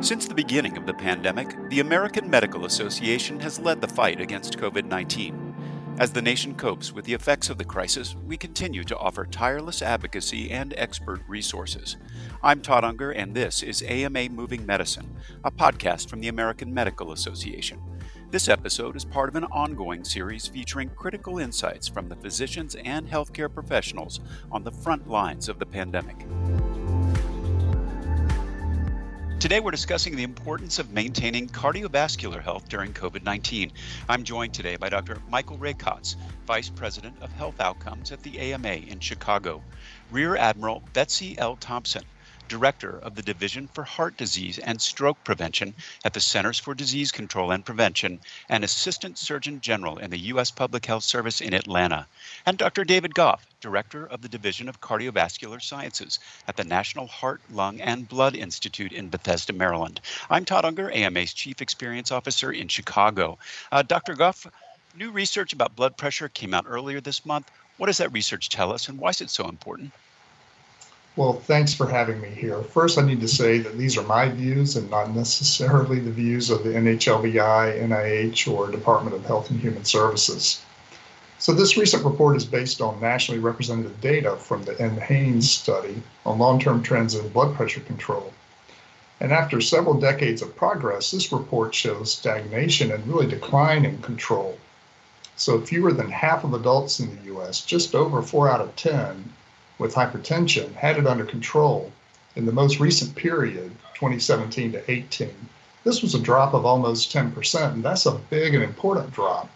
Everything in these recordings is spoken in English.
Since the beginning of the pandemic, the American Medical Association has led the fight against COVID 19. As the nation copes with the effects of the crisis, we continue to offer tireless advocacy and expert resources. I'm Todd Unger, and this is AMA Moving Medicine, a podcast from the American Medical Association. This episode is part of an ongoing series featuring critical insights from the physicians and healthcare professionals on the front lines of the pandemic. Today, we're discussing the importance of maintaining cardiovascular health during COVID 19. I'm joined today by Dr. Michael Rakotz, Vice President of Health Outcomes at the AMA in Chicago, Rear Admiral Betsy L. Thompson, Director of the Division for Heart Disease and Stroke Prevention at the Centers for Disease Control and Prevention, and Assistant Surgeon General in the U.S. Public Health Service in Atlanta, and Dr. David Goff, Director of the Division of Cardiovascular Sciences at the National Heart, Lung, and Blood Institute in Bethesda, Maryland. I'm Todd Unger, AMA's Chief Experience Officer in Chicago. Uh, Dr. Goff, new research about blood pressure came out earlier this month. What does that research tell us, and why is it so important? Well, thanks for having me here. First, I need to say that these are my views and not necessarily the views of the NHLBI, NIH, or Department of Health and Human Services. So, this recent report is based on nationally representative data from the NHANES study on long term trends in blood pressure control. And after several decades of progress, this report shows stagnation and really decline in control. So, fewer than half of adults in the US, just over 4 out of 10, with hypertension had it under control in the most recent period, 2017 to 18. This was a drop of almost 10%, and that's a big and important drop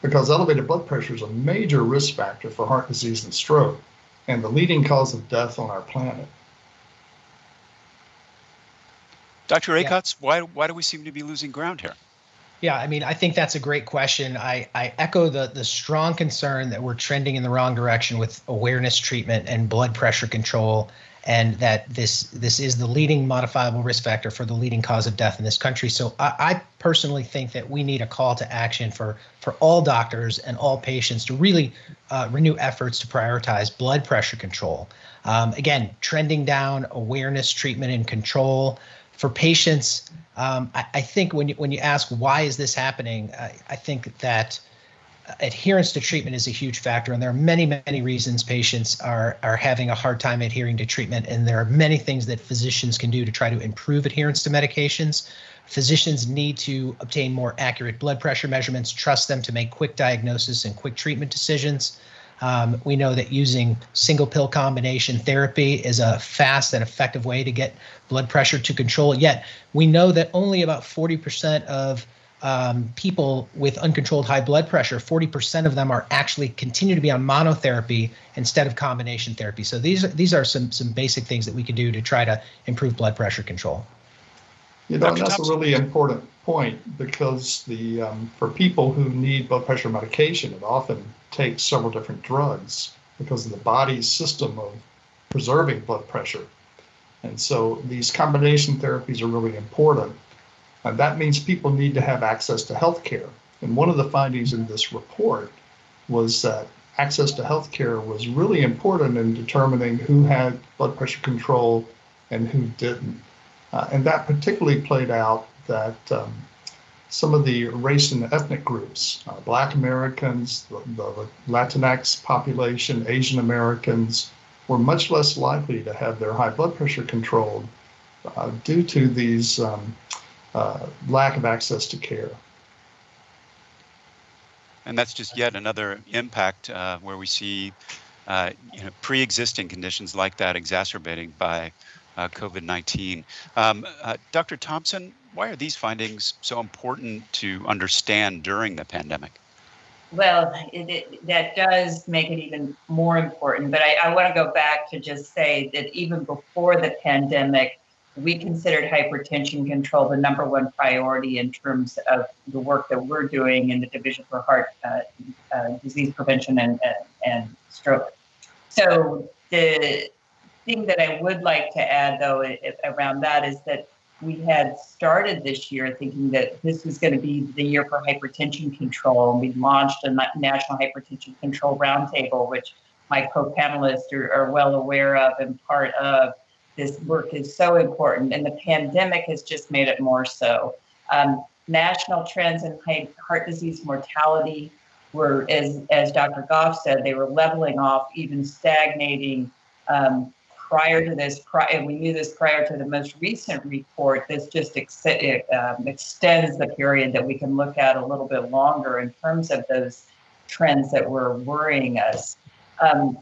because elevated blood pressure is a major risk factor for heart disease and stroke and the leading cause of death on our planet. Dr. Rakotz, yeah. why, why do we seem to be losing ground here? Yeah, I mean, I think that's a great question. I, I echo the the strong concern that we're trending in the wrong direction with awareness treatment and blood pressure control, and that this this is the leading modifiable risk factor for the leading cause of death in this country. So I, I personally think that we need a call to action for for all doctors and all patients to really uh, renew efforts to prioritize blood pressure control. Um, again, trending down awareness, treatment, and control for patients um, I, I, think when you when you ask why is this happening, I, I think that adherence to treatment is a huge factor, and there are many many reasons patients are are having a hard time adhering to treatment, and there are many things that physicians can do to try to improve adherence to medications. Physicians need to obtain more accurate blood pressure measurements, trust them to make quick diagnosis and quick treatment decisions. Um, we know that using single pill combination therapy is a fast and effective way to get blood pressure to control. Yet we know that only about 40% of um, people with uncontrolled high blood pressure, 40% of them are actually continue to be on monotherapy instead of combination therapy. So these these are some some basic things that we can do to try to improve blood pressure control. You know, that's a really important point because the um, for people who need blood pressure medication, it often takes several different drugs because of the body's system of preserving blood pressure. And so these combination therapies are really important. And that means people need to have access to health care. And one of the findings in this report was that access to health care was really important in determining who had blood pressure control and who didn't. Uh, and that particularly played out that um, some of the race and ethnic groups, uh, Black Americans, the, the, Latinx population, Asian Americans, were much less likely to have their high blood pressure controlled uh, due to these um, uh, lack of access to care. And that's just yet another impact uh, where we see uh, you know, pre-existing conditions like that exacerbating by uh, COVID-19. Um, Dr. Thompson, why are these findings so important to understand during the pandemic? Well, it, it, that does make it even more important. But I, I want to go back to just say that even before the pandemic, we considered hypertension control the number one priority in terms of the work that we're doing in the Division for Heart uh, uh, Disease Prevention and, and, and Stroke. So the thing that I would like to add, though, around that is that we had started this year thinking that this was going to be the year for hypertension control. And we launched a National Hypertension Control Roundtable, which my co panelists are, are, well aware of and part of. this work is so important, and the pandemic has just made it more so. Um, national trends in heart disease mortality were, as, as Dr. Goff said, they were leveling off, even stagnating um, prior to this. and we knew this prior to the most recent report. This just ex- um, extends the period that we can look at a little bit longer in terms of those trends that were worrying us. Um,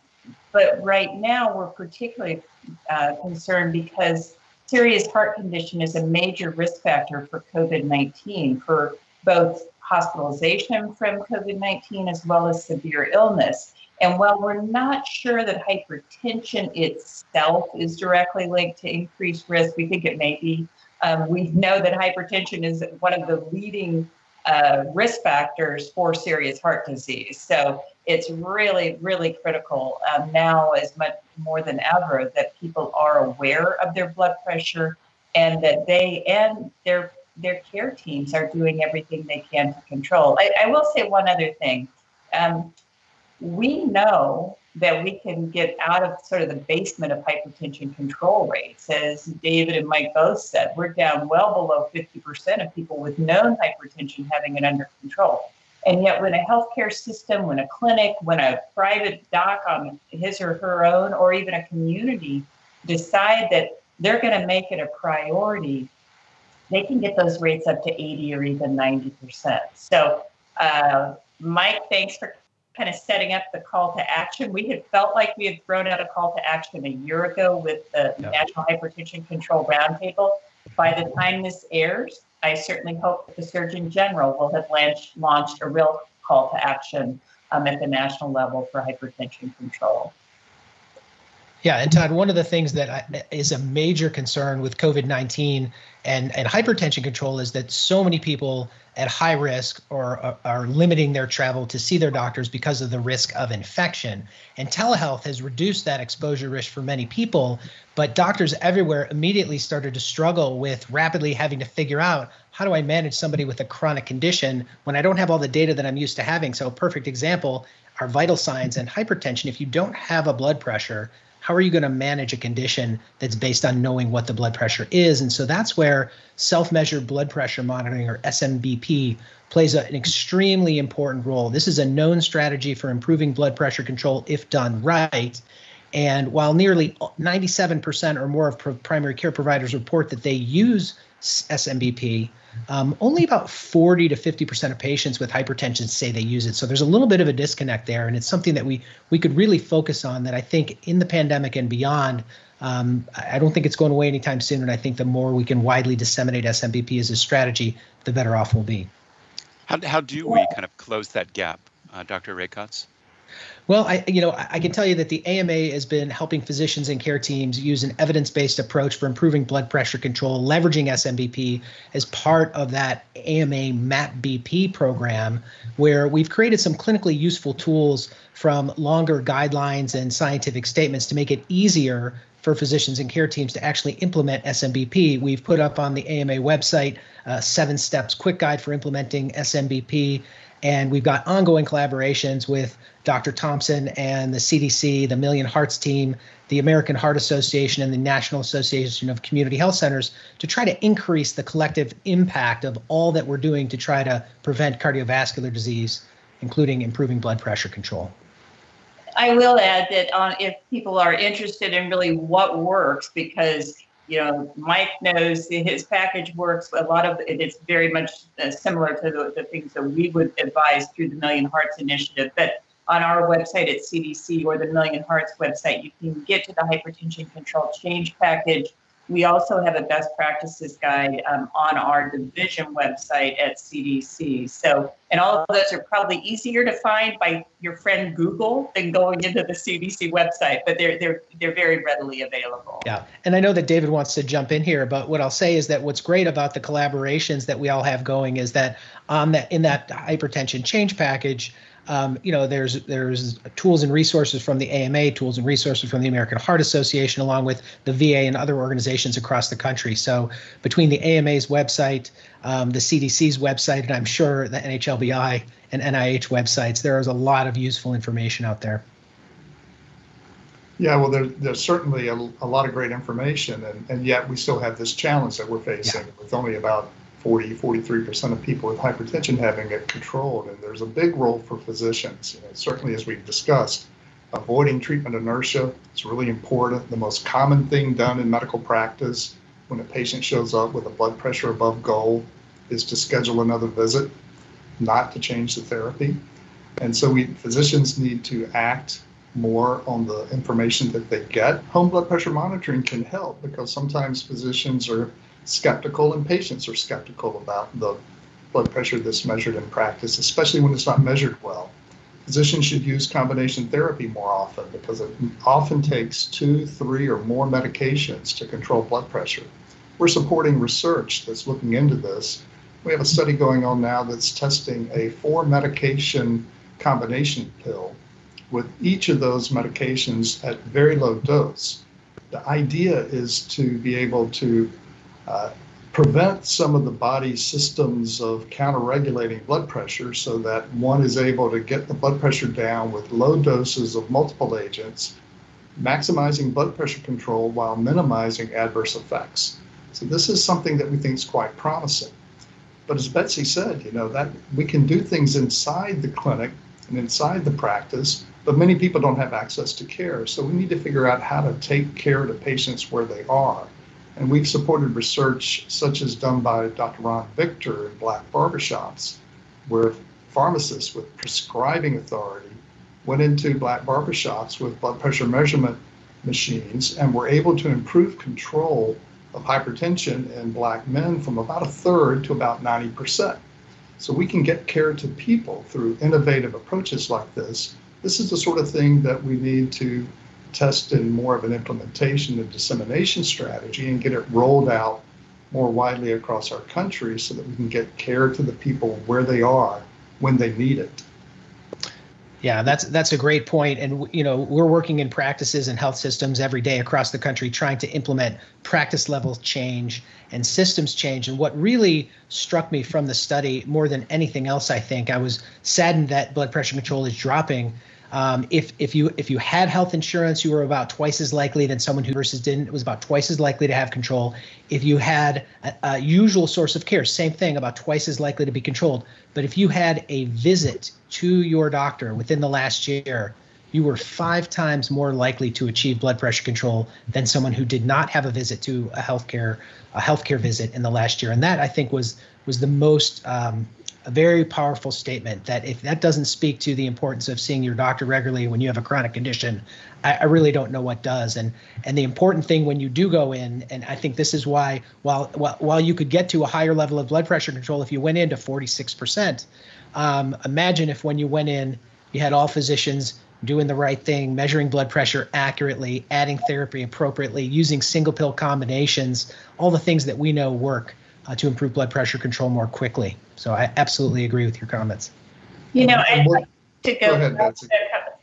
but right now, we're particularly uh, concerned because serious heart condition is a major risk factor for COVID 19 for both hospitalization from COVID 19 as well as severe illness. And while we're not sure that hypertension itself is directly linked to increased risk, we think it may be. Um, we know that hypertension is one of the leading uh, risk factors for serious heart disease. So it's really, really critical um, now, as much more than ever, that people are aware of their blood pressure and that they and their their care teams are doing everything they can to control. I, I will say one other thing. Um, we know that we can get out of sort of the basement of hypertension control rates. As David and Mike both said, we're down well below 50% of people with known hypertension having it under control. And yet, when a healthcare system, when a clinic, when a private doc on his or her own, or even a community decide that they're going to make it a priority, they can get those rates up to 80 or even 90%. So, uh, Mike, thanks for kind of setting up the call to action. We had felt like we had thrown out a call to action a year ago with the National Hypertension Control Roundtable. By the time this airs, I certainly hope that the Surgeon General will have launched, launched a real call to action um, at the national level for hypertension control. Yeah, and Todd, one of the things that is a major concern with COVID 19 and, and hypertension control is that so many people at high risk or are limiting their travel to see their doctors because of the risk of infection. And telehealth has reduced that exposure risk for many people, but doctors everywhere immediately started to struggle with rapidly having to figure out how do I manage somebody with a chronic condition when I don't have all the data that I'm used to having. So, a perfect example are vital signs and hypertension. If you don't have a blood pressure, how are you going to manage a condition that's based on knowing what the blood pressure is? And so that's where self measured blood pressure monitoring or SMBP plays an extremely important role. This is a known strategy for improving blood pressure control if done right. And while nearly 97% or more of primary care providers report that they use SMBP, um, only about 40 to 50% of patients with hypertension say they use it. So there's a little bit of a disconnect there, and it's something that we we could really focus on. That I think in the pandemic and beyond, um, I don't think it's going away anytime soon. And I think the more we can widely disseminate SMBP as a strategy, the better off we'll be. How, how do we kind of close that gap, uh, Dr. Rakotz? Well, I you know I can tell you that the AMA has been helping physicians and care teams use an evidence-based approach for improving blood pressure control, leveraging SMBP as part of that AMA MAP-BP program, where we've created some clinically useful tools from longer guidelines and scientific statements to make it easier for physicians and care teams to actually implement SMBP. We've put up on the AMA website uh, seven steps quick guide for implementing SMBP and we've got ongoing collaborations with Dr. Thompson and the CDC, the Million Hearts team, the American Heart Association, and the National Association of Community Health Centers to try to increase the collective impact of all that we're doing to try to prevent cardiovascular disease, including improving blood pressure control. I will add that on, if people are interested in really what works, because you know, Mike knows his package works. A lot of it is very much uh, similar to the, the, things that we would advise through the Million Hearts Initiative. But on our website at CDC or the Million Hearts website, you can get to the hypertension control change package we also have a best practices guide um, on our division website at CDC. So, and all of those are probably easier to find by your friend Google than going into the CDC website, but they're they're they're very readily available. Yeah, and I know that David wants to jump in here, but what I'll say is that what's great about the collaborations that we all have going is that on that in that hypertension change package um, you know, there's there's tools and resources from the AMA, tools and resources from the American Heart Association, along with the VA and other organizations across the country. So between the AMA's website, um, the CDC's website, and I'm sure the NHLBI and NIH websites, there is a lot of useful information out there. Yeah, well, there, there's certainly a, a lot of great information, and, and yet we still have this challenge that we're facing yeah. with only about 40, 43% of people with hypertension having it controlled. And there's a big role for physicians. You know, certainly, as we've discussed, avoiding treatment inertia is really important. The most common thing done in medical practice when a patient shows up with a blood pressure above goal is to schedule another visit, not to change the therapy. And so we physicians need to act more on the information that they get. Home blood pressure monitoring can help because sometimes physicians are skeptical and patients are skeptical about the blood pressure that's measured in practice, especially when it's not measured well. Physicians should use combination therapy more often because it often takes two, three, or more medications to control blood pressure. We're supporting research that's looking into this. We have a study going on now that's testing a four medication combination pill with each of those medications at very low dose. The idea is to be able to uh, prevent some of the body's systems of counter-regulating blood pressure so that one is able to get the blood pressure down with low doses of multiple agents, maximizing blood pressure control while minimizing adverse effects. So this is something that we think is quite promising. But as Betsy said, you know, that we can do things inside the clinic and inside the practice, but many people don't have access to care. So we need to figure out how to take care of the patients where they are. And we've supported research such as done by Dr. Ron Victor in black barbershops, where pharmacists with prescribing authority went into black barbershops with blood pressure measurement machines and were able to improve control of hypertension in black men from about a third to about 90%. So we can get care to people through innovative approaches like this. This is the sort of thing that we need to test in more of an implementation and dissemination strategy and get it rolled out more widely across our country so that we can get care to the people where they are when they need it. Yeah, that's that's a great point, and you know we're working in practices and health systems every day across the country, trying to implement practice level change and systems change. And what really struck me from the study more than anything else, I think, I was saddened that blood pressure control is dropping um, if if you if you had health insurance, you were about twice as likely than someone who versus didn't. Was about twice as likely to have control. If you had a, a usual source of care, same thing, about twice as likely to be controlled. But if you had a visit to your doctor within the last year, you were five times more likely to achieve blood pressure control than someone who did not have a visit to a healthcare a healthcare visit in the last year. And that I think was was the most um, a very powerful statement that if that doesn't speak to the importance of seeing your doctor regularly when you have a chronic condition, I, I, really don't know what does. And and the important thing when you do go in, and I think this is why while while, while you could get to a higher level of blood pressure control if you went into 46%, um, imagine if when you went in, you had all physicians doing the right thing, measuring blood pressure accurately, adding therapy appropriately, using single pill combinations, all the things that we know work uh, to improve blood pressure control more quickly. So I absolutely agree with your comments. You know, I'd like to go, go ahead, to,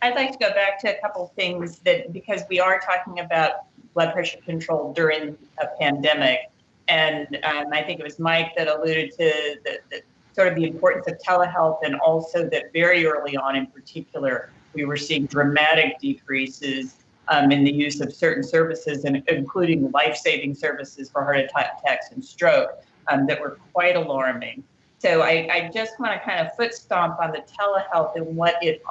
I'd like to go back to a couple of things that because we are talking about blood pressure control during a pandemic, and um, I think it was Mike that alluded to the, the sort of the importance of telehealth, and also that very early on, in particular, we were seeing dramatic decreases um, in the use of certain services, and including life-saving services for heart attacks and stroke um, that were quite alarming. So I, I just want to kind of foot stomp on the telehealth and what it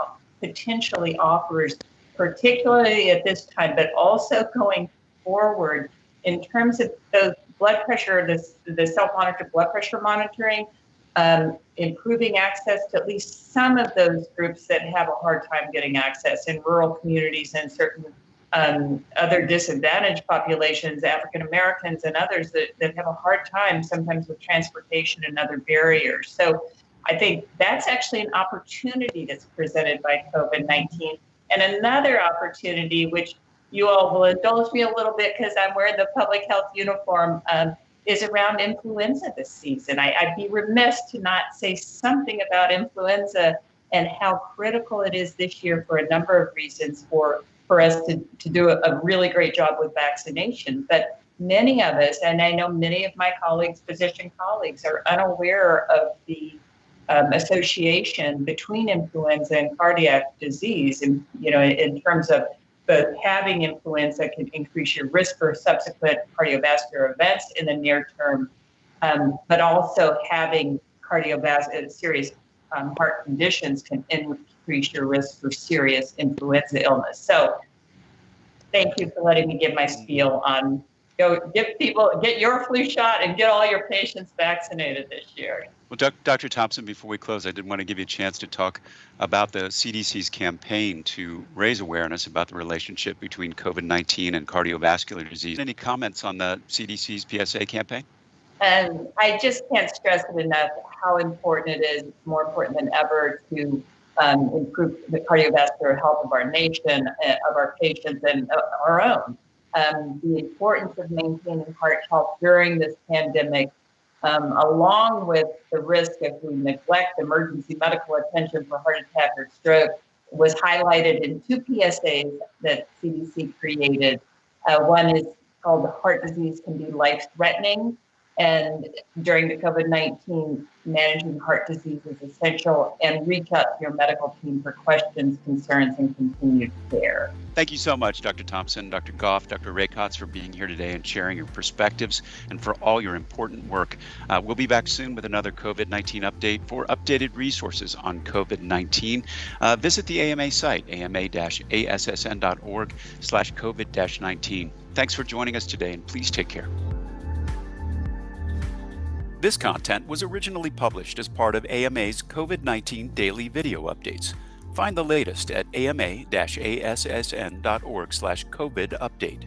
potentially offers, particularly at this time, but also going forward in terms of the blood pressure, the, the self-monitored blood pressure monitoring, um, improving access to at least some of those groups that have a hard time getting access in rural communities and certain um, other disadvantaged populations, African Americans and others that, that have a hard time sometimes with transportation and other barriers. So I think that's actually an opportunity that's presented by COVID 19. And another opportunity, which you all will indulge me a little bit because I'm wearing the public health uniform, um, is around influenza this season. I, I'd be remiss to not say something about influenza and how critical it is this year for a number of reasons for for us to, to do a, a really great job with vaccination. But many of us, and I know many of my colleagues, physician colleagues, are unaware of the um, association between influenza and cardiac disease, and you know, in terms of both having influenza can increase your risk for subsequent cardiovascular events in the near term, um, but also having cardiovascular serious um, heart conditions can increase your risk for serious influenza illness. So, thank you for letting me give my spiel on go get people get your flu shot and get all your patients vaccinated this year. Well, Dr. Thompson, before we close, I did want to give you a chance to talk about the CDC's campaign to raise awareness about the relationship between COVID 19 and cardiovascular disease. Any comments on the CDC's PSA campaign? And I just can't stress it enough how important it is, more important than ever, to um, improve the cardiovascular health of our nation, uh, of our patients, and uh, our own. Um, the importance of maintaining heart health during this pandemic um, along with the risk if we neglect emergency medical attention for heart attack or stroke, was highlighted in two PSAs that CDC created. Uh, one is called Heart Disease Can Be Life Threatening. And during the COVID 19, managing heart disease is essential and reach out to your medical team for questions, concerns, and continued care. Thank you so much, Dr. Thompson, Dr. Goff, Dr. Rakotz, for being here today and sharing your perspectives and for all your important work. Uh, we'll be back soon with another COVID 19 update. For updated resources on COVID 19, uh, visit the AMA site, ama assn.org slash COVID 19. Thanks for joining us today, and please take care. This content was originally published as part of AMA's COVID 19 daily video updates. Find the latest at ama-assn.org slash COVID update.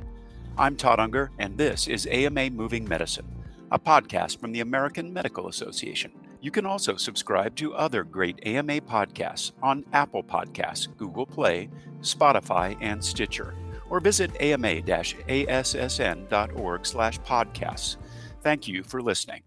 I'm Todd Unger, and this is AMA Moving Medicine, a podcast from the American Medical Association. You can also subscribe to other great AMA podcasts on Apple Podcasts, Google Play, Spotify, and Stitcher, or visit ama-assn.org slash podcasts. Thank you for listening.